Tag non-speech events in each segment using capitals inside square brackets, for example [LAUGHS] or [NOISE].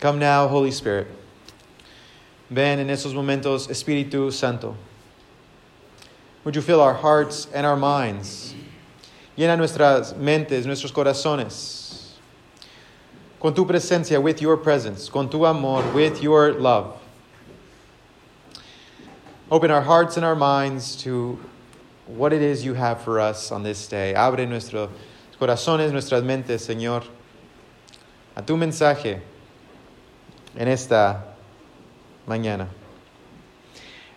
Come now, Holy Spirit. Ven en estos momentos, Espíritu Santo. Would you fill our hearts and our minds? Llena nuestras mentes, nuestros corazones. Con tu presencia, with your presence. Con tu amor, with your love. Open our hearts and our minds to what it is you have for us on this day. Abre nuestros corazones, nuestras mentes, Señor, a tu mensaje en esta mañana.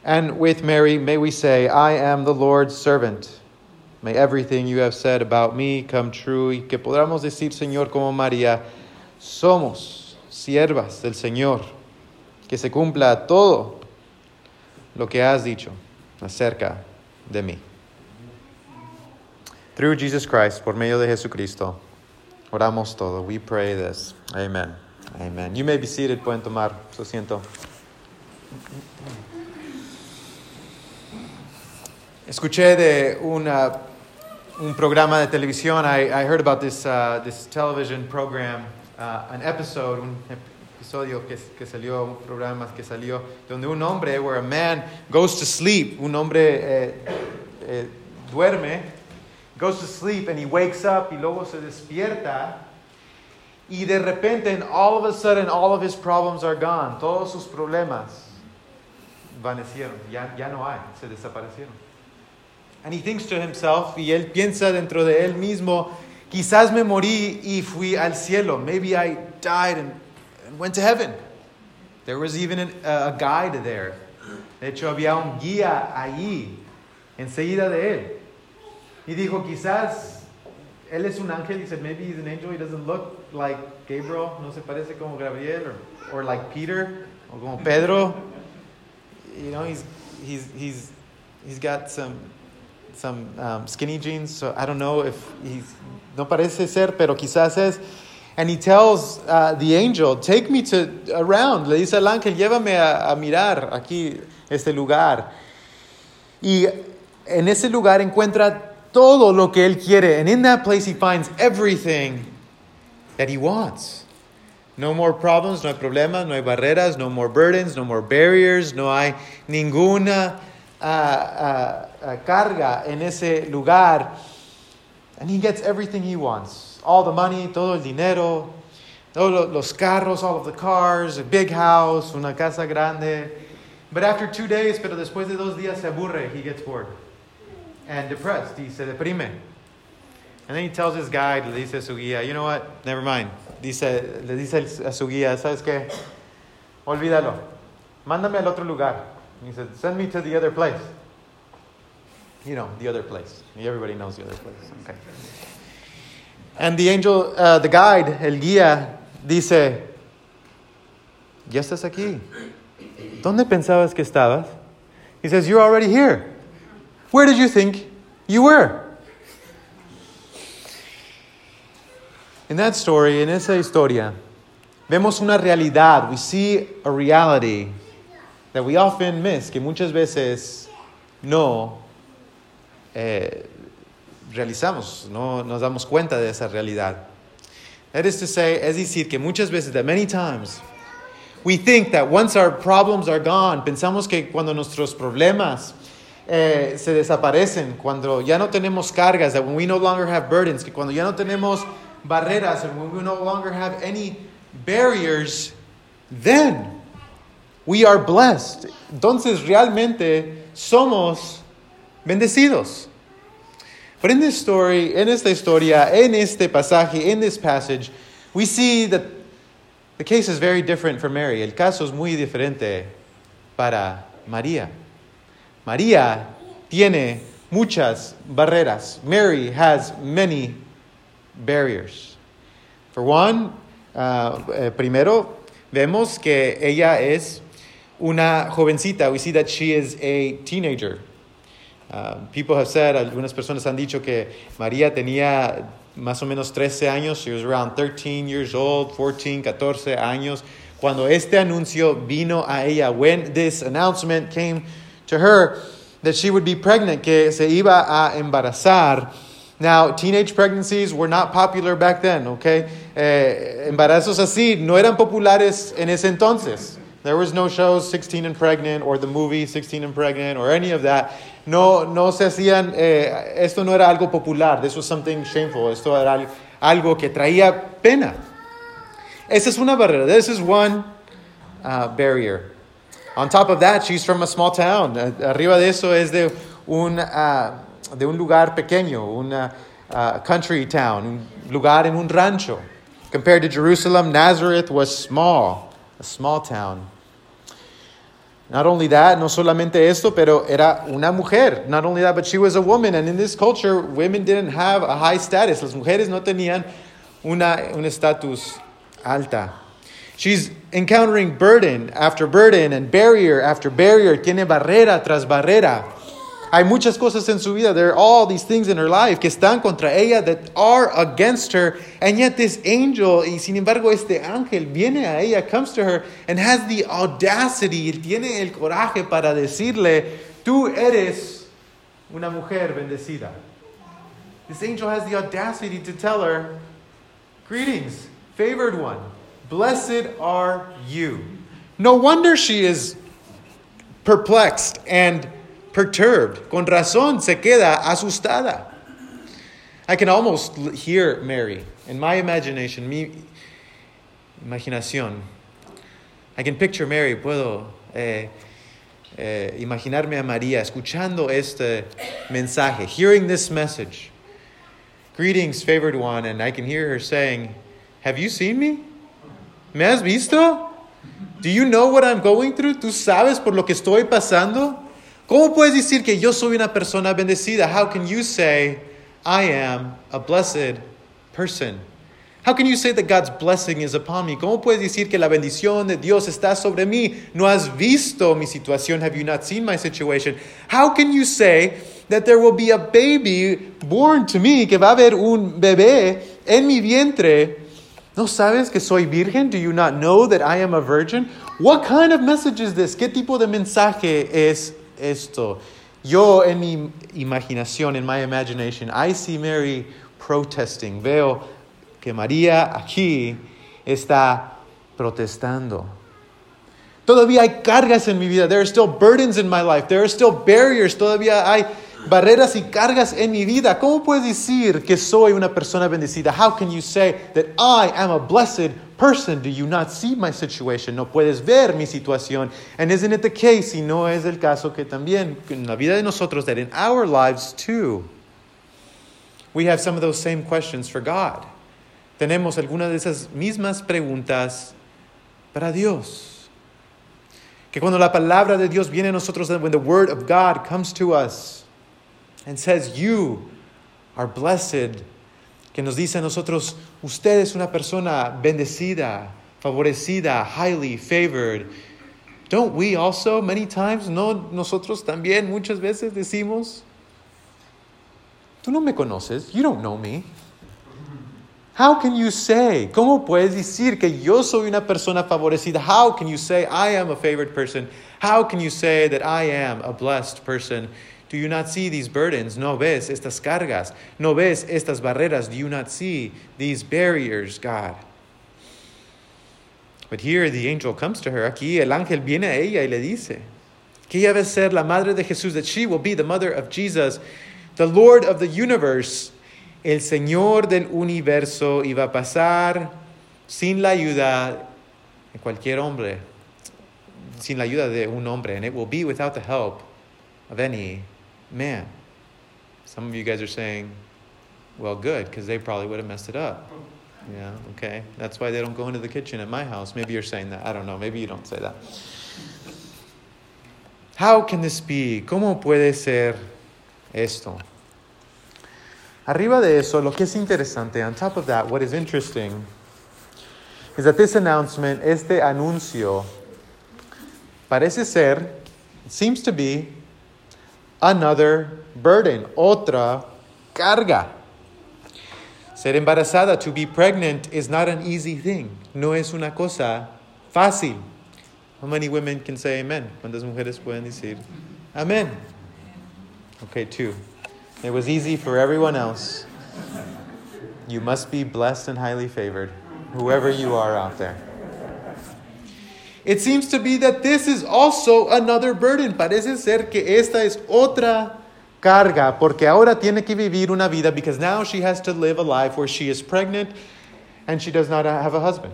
And with Mary, may we say, I am the Lord's servant. May everything you have said about me come true. Y que podamos decir, Señor, como María, somos siervas del Señor. Que se cumpla todo lo que has dicho acerca de mí. Through Jesus Christ, por medio de Jesucristo, oramos todo. We pray this. Amen. Amen. You may be seated. Pueden tomar su asiento. Escuché de una, un programa de televisión. I, I heard about this, uh, this television program, uh, an episode, un episodio que, que salió, un programa que salió, donde un hombre, where a man goes to sleep, un hombre eh, eh, duerme, goes to sleep and he wakes up y luego se despierta y de repente, and all of a sudden, all of his problems are gone. Todos sus problemas vanecieron. Ya, ya no hay, se desaparecieron. And he thinks to himself, y él piensa dentro de él mismo, quizás me morí y fui al cielo. Maybe I died and, and went to heaven. There was even an, a guide there. De hecho, había un guía allí, enseguida de él. Y dijo, quizás él es un ángel. He said, maybe he's an angel. He doesn't look like Gabriel. No se parece como Gabriel or, or like Peter or como Pedro. You know, he's, he's, he's, he's got some, some um, skinny jeans. So I don't know if he's, no parece ser, pero quizás es. And he tells uh, the angel, take me to around. Le dice al ángel, llévame a, a mirar aquí este lugar. Y en ese lugar encuentra todo lo que él quiere. And in that place, he finds everything that he wants. No more problems, no hay problemas, no hay barreras, no more burdens, no more barriers, no hay ninguna uh, uh, uh, carga en ese lugar. And he gets everything he wants all the money, todo el dinero, todos los carros, all of the cars, a big house, una casa grande. But after two days, pero después de dos días se aburre, he gets bored and depressed. He se deprime. And then he tells his guide, le dice a su guía, you know what, never mind. Dice, le dice a su guía, ¿sabes qué? Olvídalo. Mándame al otro lugar. He said, send me to the other place. You know, the other place. Everybody knows the other place. Okay. And the angel, uh, the guide, el guía, dice, ya estás aquí. ¿Dónde pensabas que estabas? He says, you're already here. Where did you think you were? In that story, en esa historia, vemos una realidad. We see a reality that we often miss, que muchas veces no eh, realizamos, no nos damos cuenta de esa realidad. That is to say, es decir, que muchas veces, that many times, we think that once our problems are gone, pensamos que cuando nuestros problemas eh, se desaparecen, cuando ya no tenemos cargas, that when we no longer have burdens, que cuando ya no tenemos barreras, and when we no longer have any barriers, then we are blessed. Entonces realmente somos bendecidos. But in this story, en esta historia, en este pasaje, in this passage, we see that the case is very different for Mary. El caso es muy diferente para María. María tiene muchas barreras. Mary has many barriers. For one, uh, eh, primero, vemos que ella es una jovencita. We see that she is a teenager. Uh, people have said, algunas personas han dicho que María tenía más o menos 13 años. She was around 13 years old, 14, 14 años. Cuando este anuncio vino a ella, when this announcement came to her that she would be pregnant, que se iba a embarazar, Now, teenage pregnancies were not popular back then, okay? Eh, embarazos así no eran populares en ese entonces. There was no shows 16 and Pregnant or the movie 16 and Pregnant or any of that. No, no se hacían, eh, esto no era algo popular. This was something shameful. Esto era algo que traía pena. Esa es una barrera. This is one uh, barrier. On top of that, she's from a small town. Arriba de eso es de un, uh, de un lugar pequeño, un uh, country town, un lugar en un rancho. Compared to Jerusalem, Nazareth was small, a small town. Not only that, no solamente esto, pero era una mujer. Not only that, but she was a woman. And in this culture, women didn't have a high status. Las mujeres no tenían una, un estatus alta. She's encountering burden after burden and barrier after barrier. Tiene barrera tras barrera. Hay muchas cosas en su vida. There are all these things in her life que están contra ella that are against her. And yet this angel, y sin embargo este ángel viene a ella, comes to her and has the audacity, tiene el coraje para decirle, tú eres una mujer bendecida. This angel has the audacity to tell her, greetings, favored one. Blessed are you. No wonder she is perplexed and perturbed. Con razón se queda asustada. I can almost hear Mary in my imagination, mi imaginación. I can picture Mary, puedo eh, eh, imaginarme a María escuchando este mensaje, hearing this message. Greetings, favored one, and I can hear her saying, Have you seen me? ¿Me has visto? Do you know what I'm going through? ¿Tú sabes por lo que estoy pasando? ¿Cómo puedes decir que yo soy una persona bendecida? How can you say, I am a blessed person? How can you say that God's blessing is upon me? ¿Cómo puedes decir que la bendición de Dios está sobre mí? No has visto mi situación. Have you not seen my situation? How can you say that there will be a baby born to me, que va a haber un bebé en mi vientre? ¿No sabes que soy virgen? Do you not know that I am a virgin? What kind of message is this? ¿Qué tipo de mensaje es esto. Yo en mi imaginación, en my imagination, I see Mary protesting. Veo que María aquí está protestando. Todavía hay cargas en mi vida. There are still burdens in my life. There are still barriers. Todavía hay barreras y cargas en mi vida. ¿Cómo puedes decir que soy una persona bendecida? How can you say that I am a blessed person? Do you not see my situation? No puedes ver mi situación. And isn't it the case? Y no es el caso que también en la vida de nosotros that in our lives too we have some of those same questions for God. Tenemos algunas de esas mismas preguntas para Dios. Que cuando la palabra de Dios viene a nosotros, when the word of God comes to us, and says, You are blessed. Que nos dice a nosotros, usted es una persona bendecida, favorecida, highly favored. Don't we also, many times, no nosotros también muchas veces decimos, Tú no me conoces, you don't know me. How can you say, cómo puedes decir que yo soy una persona favorecida? How can you say I am a favored person? How can you say that I am a blessed person? Do you not see these burdens? No ves estas cargas. No ves estas barreras. Do you not see these barriers, God? But here the angel comes to her. Aquí el ángel viene a ella y le dice que ella va ser la madre de Jesús, that she will be the mother of Jesus, the Lord of the universe, el Señor del universo, va a pasar sin la ayuda de cualquier hombre, sin la ayuda de un hombre, and it will be without the help of any man. Some of you guys are saying, well, good, because they probably would have messed it up. Yeah, okay. That's why they don't go into the kitchen at my house. Maybe you're saying that. I don't know. Maybe you don't say that. How can this be? ¿Cómo puede ser esto? Arriba de eso, lo que es interesante, on top of that, what is interesting is that this announcement, este anuncio, parece ser, seems to be another burden, otra carga. Ser embarazada, to be pregnant, is not an easy thing. No es una cosa fácil. How many women can say amen? ¿Cuántas mujeres pueden decir amen? Okay, two. It was easy for everyone else. You must be blessed and highly favored, whoever you are out there. It seems to be that this is also another burden. Parece ser que esta es otra carga, porque ahora tiene que vivir una vida because now she has to live a life where she is pregnant and she does not have a husband.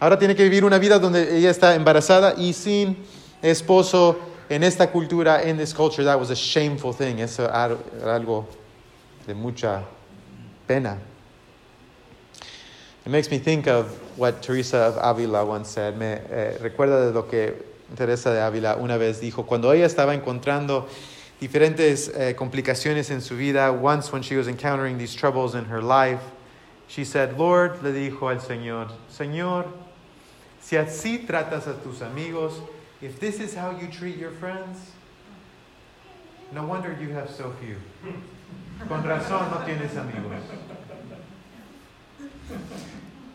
Ahora tiene que vivir una vida donde ella está embarazada y sin esposo en esta cultura, in this culture. That was a shameful thing. Eso era algo de mucha pena. It makes me think of what Teresa of Avila once said. Me eh, recuerda de lo que Teresa de Ávila una vez dijo. Cuando ella estaba encontrando diferentes eh, complicaciones en su vida, once when she was encountering these troubles in her life, she said, Lord, le dijo al Señor, Señor, si así tratas a tus amigos, if this is how you treat your friends, no wonder you have so few. Con razón no tienes amigos.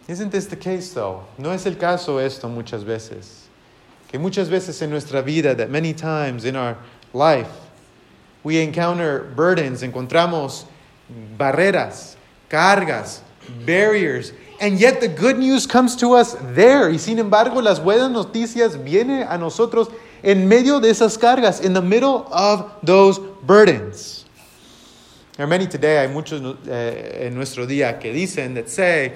Isn't this the case though? No es el caso esto muchas veces. Que muchas veces en nuestra vida, that many times in our life, we encounter burdens, encontramos barreras, cargas, barriers, and yet the good news comes to us there. Y sin embargo, las buenas noticias vienen a nosotros en medio de esas cargas, in the middle of those burdens. There are many today, hay muchos eh, en nuestro día que dicen, that say,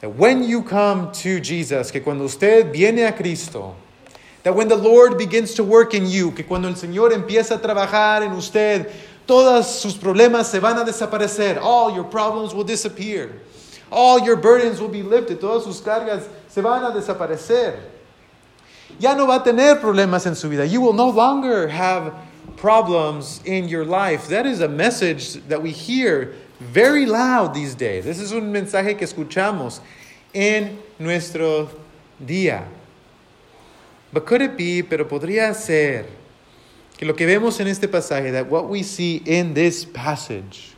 that when you come to Jesus, que cuando usted viene a Cristo, that when the Lord begins to work in you, que cuando el Señor empieza a trabajar en usted, todos sus problemas se van a desaparecer. All your problems will disappear. All your burdens will be lifted. Todas sus cargas se van a desaparecer. Ya no va a tener problemas en su vida. You will no longer have problems in your life. That is a message that we hear very loud these days. This is un mensaje que escuchamos en nuestro día. But could it be, pero podría ser, que lo que vemos en este pasaje, that what we see in this passage,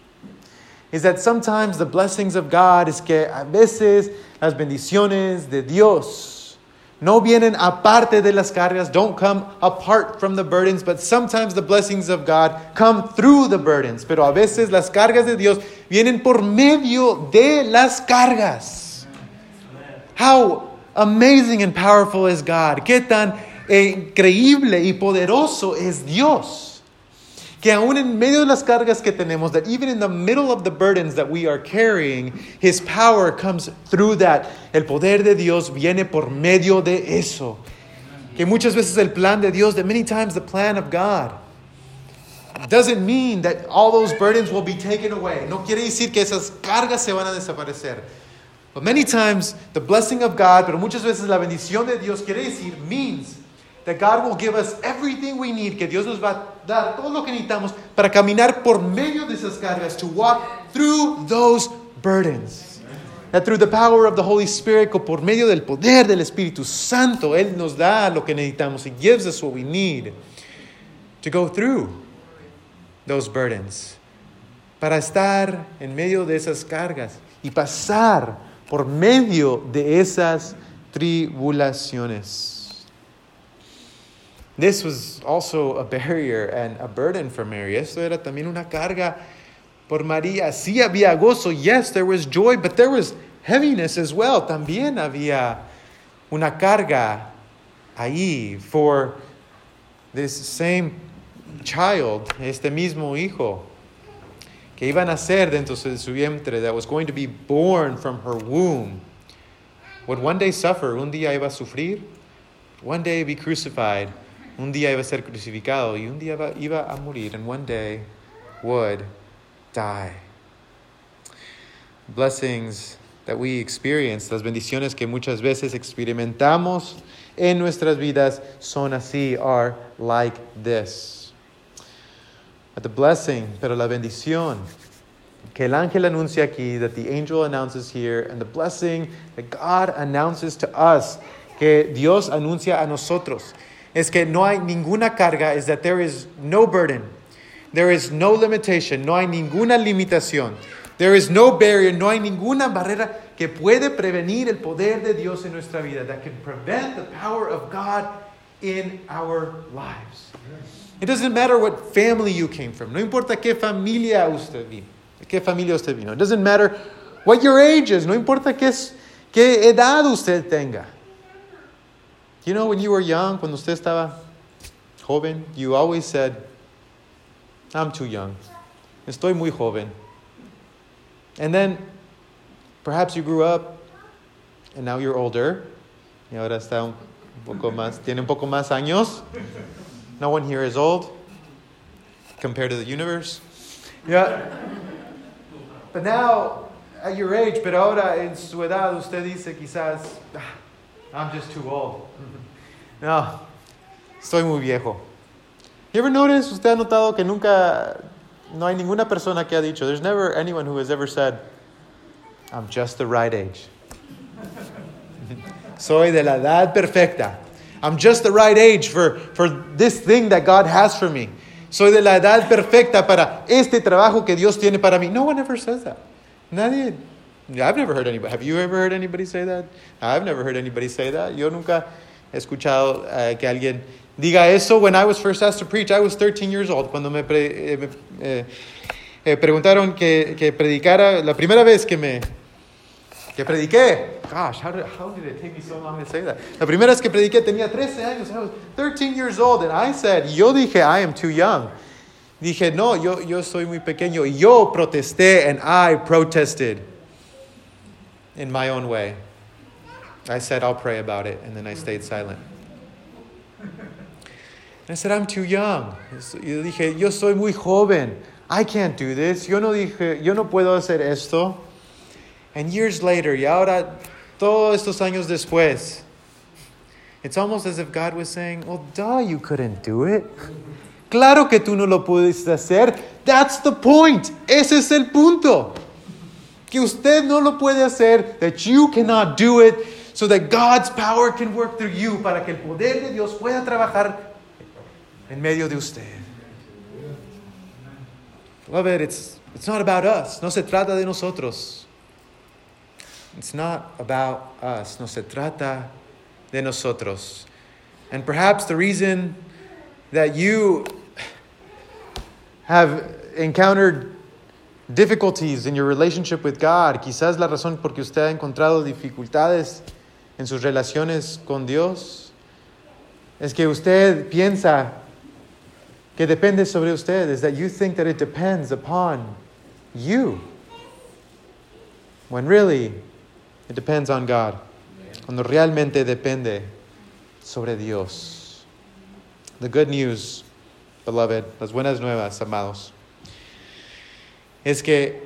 is that sometimes the blessings of God es que a veces las bendiciones de Dios no vienen aparte de las cargas, don't come apart from the burdens, but sometimes the blessings of God come through the burdens. Pero a veces las cargas de Dios vienen por medio de las cargas. How amazing and powerful is God. Qué tan eh, increíble y poderoso es Dios. Que aún en medio de las cargas que tenemos, that even in the middle of the burdens that we are carrying, His power comes through that. El poder de Dios viene por medio de eso. Que muchas veces el plan de Dios, that many times the plan of God, doesn't mean that all those burdens will be taken away. No quiere decir que esas cargas se van a desaparecer. But many times the blessing of God, pero muchas veces la bendición de Dios quiere decir, means that God will give us everything we need, que Dios nos va dar todo lo que necesitamos para caminar por medio de esas cargas, to walk through those burdens. That through the power of the Holy Spirit, por medio del poder del Espíritu Santo, Él nos da lo que necesitamos. He gives us what we need to go through those burdens. Para estar en medio de esas cargas y pasar por medio de esas tribulaciones. This was also a barrier and a burden for Mary. Esto era también una carga por María. Sí había gozo. Yes, there was joy, but there was heaviness as well. También había una carga ahí for this same child, este mismo hijo, que iba a nacer dentro de su vientre, that was going to be born from her womb, would one day suffer, un día iba a sufrir, one day be crucified un día iba a ser crucificado y un día iba a morir, and one day would die. Blessings that we experience, las bendiciones que muchas veces experimentamos en nuestras vidas son así, are like this. But the blessing, pero la bendición que el ángel anuncia aquí, that the angel announces here, and the blessing that God announces to us, que Dios anuncia a nosotros, es que no hay ninguna carga, is that there is no burden, there is no limitation, no hay ninguna limitación, there is no barrier, no hay ninguna barrera que puede prevenir el poder de Dios en nuestra vida, that can prevent the power of God in our lives. It doesn't matter what family you came from. No importa qué familia usted vino. ¿Qué familia usted vino? It doesn't matter what your age is. No importa qué, qué edad usted tenga. You know, when you were young, cuando usted estaba joven, you always said, I'm too young. Estoy muy joven. And then perhaps you grew up and now you're older. Y ahora está un poco más, tiene un poco más años. No one here is old compared to the universe. Yeah. But now, at your age, pero ahora en su edad, usted dice quizás, "Ah, I'm just too old. [LAUGHS] No, estoy muy viejo. You ever notice, usted ha notado que nunca, no hay ninguna persona que ha dicho, there's never anyone who has ever said, I'm just the right age. [LAUGHS] Soy de la edad perfecta. I'm just the right age for, for this thing that God has for me. Soy de la edad perfecta para este trabajo que Dios tiene para mí. No one ever says that. Nadie. I've never heard anybody. Have you ever heard anybody say that? I've never heard anybody say that. Yo nunca he escuchado eh, que alguien diga eso. When I was first asked to preach, I was 13 years old. Cuando me, pre- eh, eh, eh, preguntaron que, que predicara, la primera vez que me que prediqué. Gosh, how did, how did it take me so long to say that? La primera vez que prediqué tenía 13 años. I was 13 years old and I said, yo dije, I am too young. Dije, no, yo, yo soy muy pequeño. Yo protesté and I protested in my own way. I said, I'll pray about it, and then I stayed silent. And I said, I'm too young. Yo dije, yo soy muy joven. I can't do this. Yo no dije, yo no puedo hacer esto. And years later, y ahora, todos estos años después, it's almost as if God was saying, Well, duh, you couldn't do it. Claro que tú no lo pudiste hacer. That's the point. Ese es el punto. Que usted no lo puede hacer, that you cannot do it, so that God's power can work through you, para que el poder de Dios pueda trabajar en medio de usted. Beloved, it's, it's not about us. No se trata de nosotros. It's not about us. No se trata de nosotros. And perhaps the reason that you have encountered difficulties in your relationship with God, quizás la razón por que usted ha encontrado dificultades en sus relaciones con Dios, es que usted piensa que depende sobre usted, is that you think that it depends upon you. When really, it depends on God. Cuando realmente depende sobre Dios. The good news, beloved, las buenas nuevas, amados, es que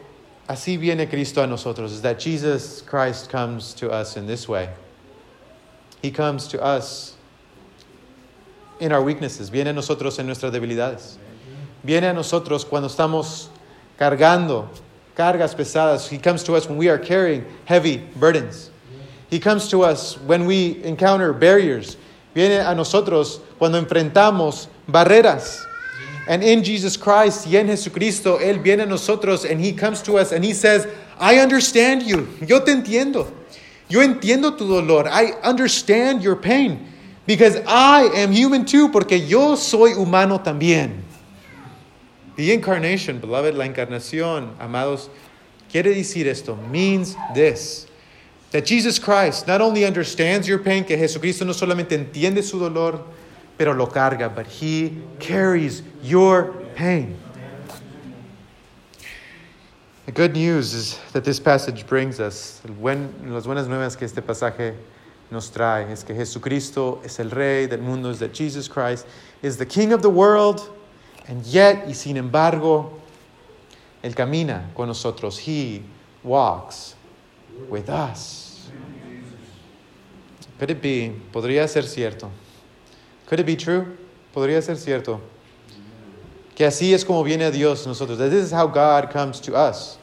así viene Cristo a nosotros, is that Jesus Christ comes to us in this way. He comes to us in our weaknesses, viene a nosotros en nuestras debilidades. Viene a nosotros cuando estamos cargando cargas pesadas. He comes to us when we are carrying heavy burdens. He comes to us when we encounter barriers. Viene a nosotros cuando enfrentamos barreras. And in Jesus Christ y en Jesucristo, Él viene a nosotros and He comes to us and He says, I understand you. Yo te entiendo. Yo entiendo tu dolor. I understand your pain. Because I am human too, porque yo soy humano también. The incarnation, beloved, la encarnación, amados, quiere decir esto, means this. That Jesus Christ not only understands your pain, que Jesucristo no solamente entiende su dolor, pero lo carga, but he carries your pain. The good news is that this passage brings us, buen, las buenas nuevas que este pasaje nos trae, es que Jesucristo es el Rey del mundo, is that Jesus Christ is the King of the world, and yet, y sin embargo, Él camina con nosotros. He walks with us. Could it be? Podría ser cierto. Could it be true? Podría ser cierto. Que así es como viene Dios nosotros. That this is how God comes to us.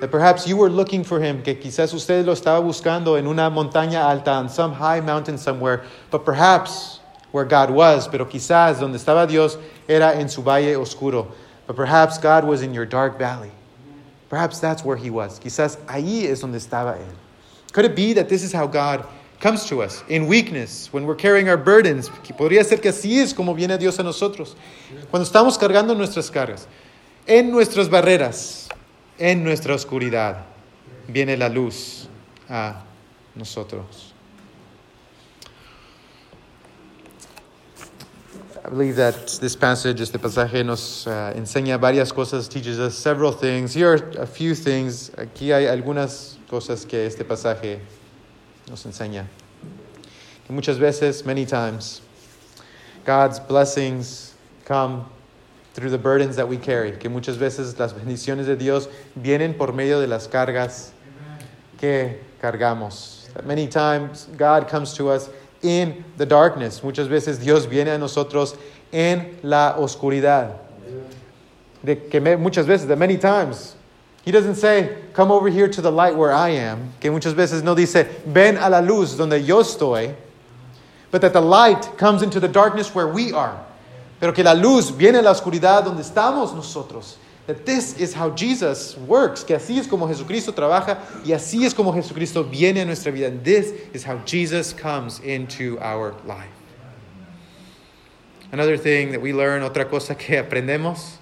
That perhaps you were looking for him, que quizás usted lo estaba buscando en una montaña alta, on some high mountain somewhere, but perhaps where God was, pero quizás donde estaba Dios era en su valle oscuro. But perhaps God was in your dark valley. Perhaps that's where he was. Quizás ahí es donde estaba él. Could it be that this is how God comes to us in weakness, when we're carrying our burdens. Que podría ser que así es como viene Dios a nosotros. Cuando estamos cargando nuestras cargas, en nuestras barreras, en nuestra oscuridad, viene la luz a nosotros. I believe that this passage, este pasaje, nos uh, enseña varias cosas, teaches us several things. Here are a few things. Aquí hay algunas cosas que este pasaje nos enseña. Que muchas veces, many times, God's blessings come through the burdens that we carry. Que muchas veces las bendiciones de Dios vienen por medio de las cargas que cargamos. That many times God comes to us in the darkness. Muchas veces Dios viene a nosotros en la oscuridad. De que muchas veces, that many times, He doesn't say, come over here to the light where I am. Que muchas veces no dice, ven a la luz donde yo estoy. But that the light comes into the darkness where we are. Pero que la luz viene a la oscuridad donde estamos nosotros. That this is how Jesus works, que así es como Jesucristo trabaja y así es como Jesucristo viene a nuestra vida. And this is how Jesus comes into our life. Another thing that we learn, otra cosa que [LAUGHS] aprendemos,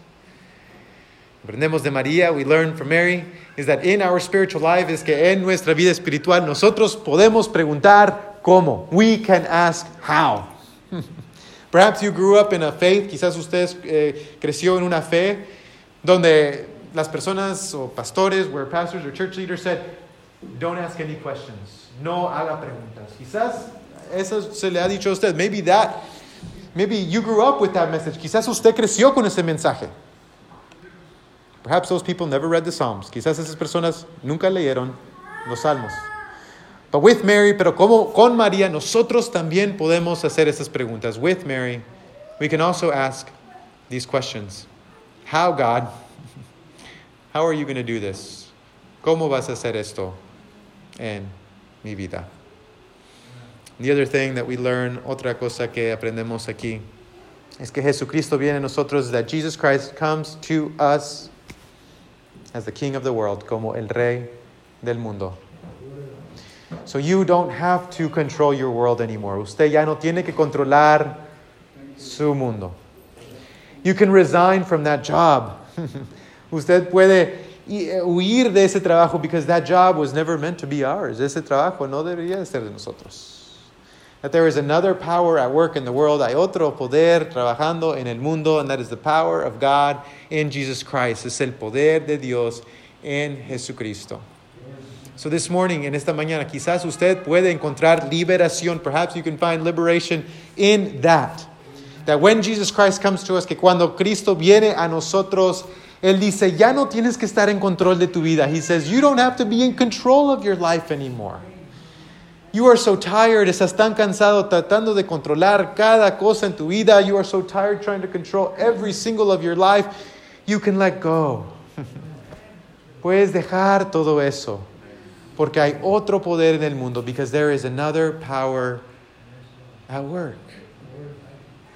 aprendemos de María, we learn from Mary, is that in our spiritual life is que en nuestra vida espiritual nosotros podemos preguntar cómo. We can ask how. [LAUGHS] Perhaps you grew up in a faith, quizás usted eh, creció en una fe donde las personas o pastores, where pastors or church leaders said, don't ask any questions, no haga preguntas. Quizás eso se le ha dicho a usted. Maybe that, maybe you grew up with that message. Quizás usted creció con ese mensaje. Perhaps those people never read the Psalms. Quizás esas personas nunca leyeron los Salmos. But with Mary, pero como con María, nosotros también podemos hacer esas preguntas. With Mary, we can also ask these questions. How, God? [LAUGHS] How are you going to do this? ¿Cómo vas a hacer esto en mi vida? The other thing that we learn, otra cosa que aprendemos aquí, es que Jesucristo viene a nosotros, that Jesus Christ comes to us as the King of the world, como el Rey del mundo. So you don't have to control your world anymore. Usted ya no tiene que controlar su mundo. You can resign from that job. [LAUGHS] Usted puede eh, huir de ese trabajo because that job was never meant to be ours. Ese trabajo no debería ser de nosotros. That there is another power at work in the world. Hay otro poder trabajando en el mundo, and that is the power of God in Jesus Christ. Es el poder de Dios en Jesucristo. So this morning, en esta mañana, quizás usted puede encontrar liberación. Perhaps you can find liberation in that. That when Jesus Christ comes to us, que cuando Cristo viene a nosotros, Él dice, ya no tienes que estar en control de tu vida. He says, you don't have to be in control of your life anymore. You are so tired, estás tan cansado tratando de controlar cada cosa en tu vida. You are so tired trying to control every single of your life. You can let go. [LAUGHS] Puedes dejar todo eso. Porque hay otro poder en el mundo. Because there is another power at work.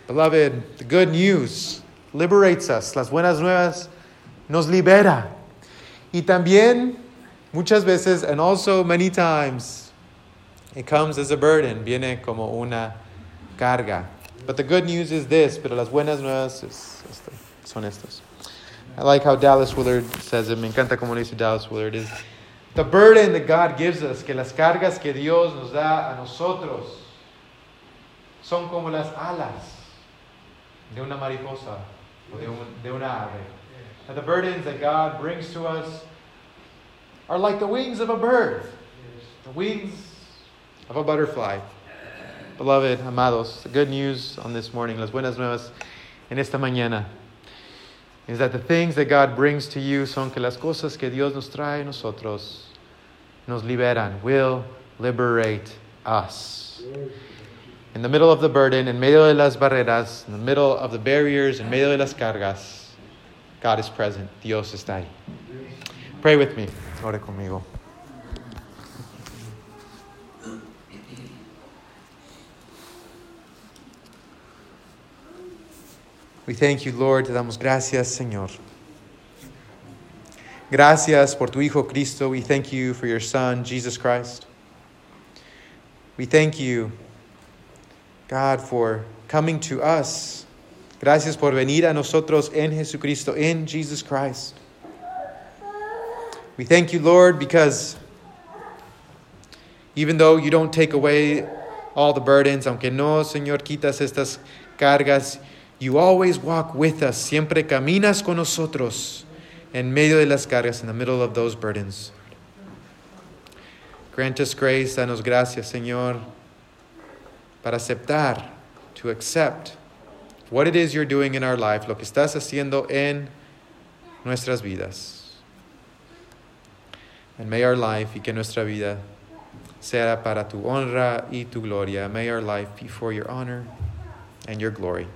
Beloved, the good news liberates us. Las buenas nuevas nos libera. Y también, muchas veces, and also many times, it comes as a burden. Viene como una carga. But the good news is this, pero las buenas nuevas es, son estas. I like how Dallas Willard says it. Me encanta como dice Dallas Willard. Is the burden that God gives us, que las cargas que Dios nos da a nosotros, son como las alas de una mariposa o de, un, de una ave. And the burdens that God brings to us are like the wings of a bird, the wings of a butterfly. Beloved, amados, the good news on this morning, las buenas nuevas en esta mañana, is that the things that God brings to you son que las cosas que Dios nos trae a nosotros nos liberan, will liberate us. In the middle of the burden, in medio de las barreras, in the middle of the barriers, in medio de las cargas, God is present. Dios está ahí. Pray with me. Ore conmigo. We thank you, Lord. Te damos gracias, Señor. Gracias por tu Hijo Cristo. We thank you for your Son, Jesus Christ. We thank you, God, for coming to us. Gracias por venir a nosotros en Jesucristo, in Jesus Christ. We thank you, Lord, because even though you don't take away all the burdens, aunque no, Señor, quitas estas cargas, you always walk with us. Siempre caminas con nosotros en medio de las cargas, in the middle of those burdens. Grant us grace, danos gracias, Señor, para aceptar, to accept what it is you're doing in our life, lo que estás haciendo en nuestras vidas. And may our life y que nuestra vida sea para tu honra y tu gloria. May our life be for your honor and your glory.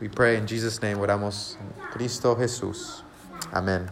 We pray in Jesus' name, oramos Cristo Jesús. Amén.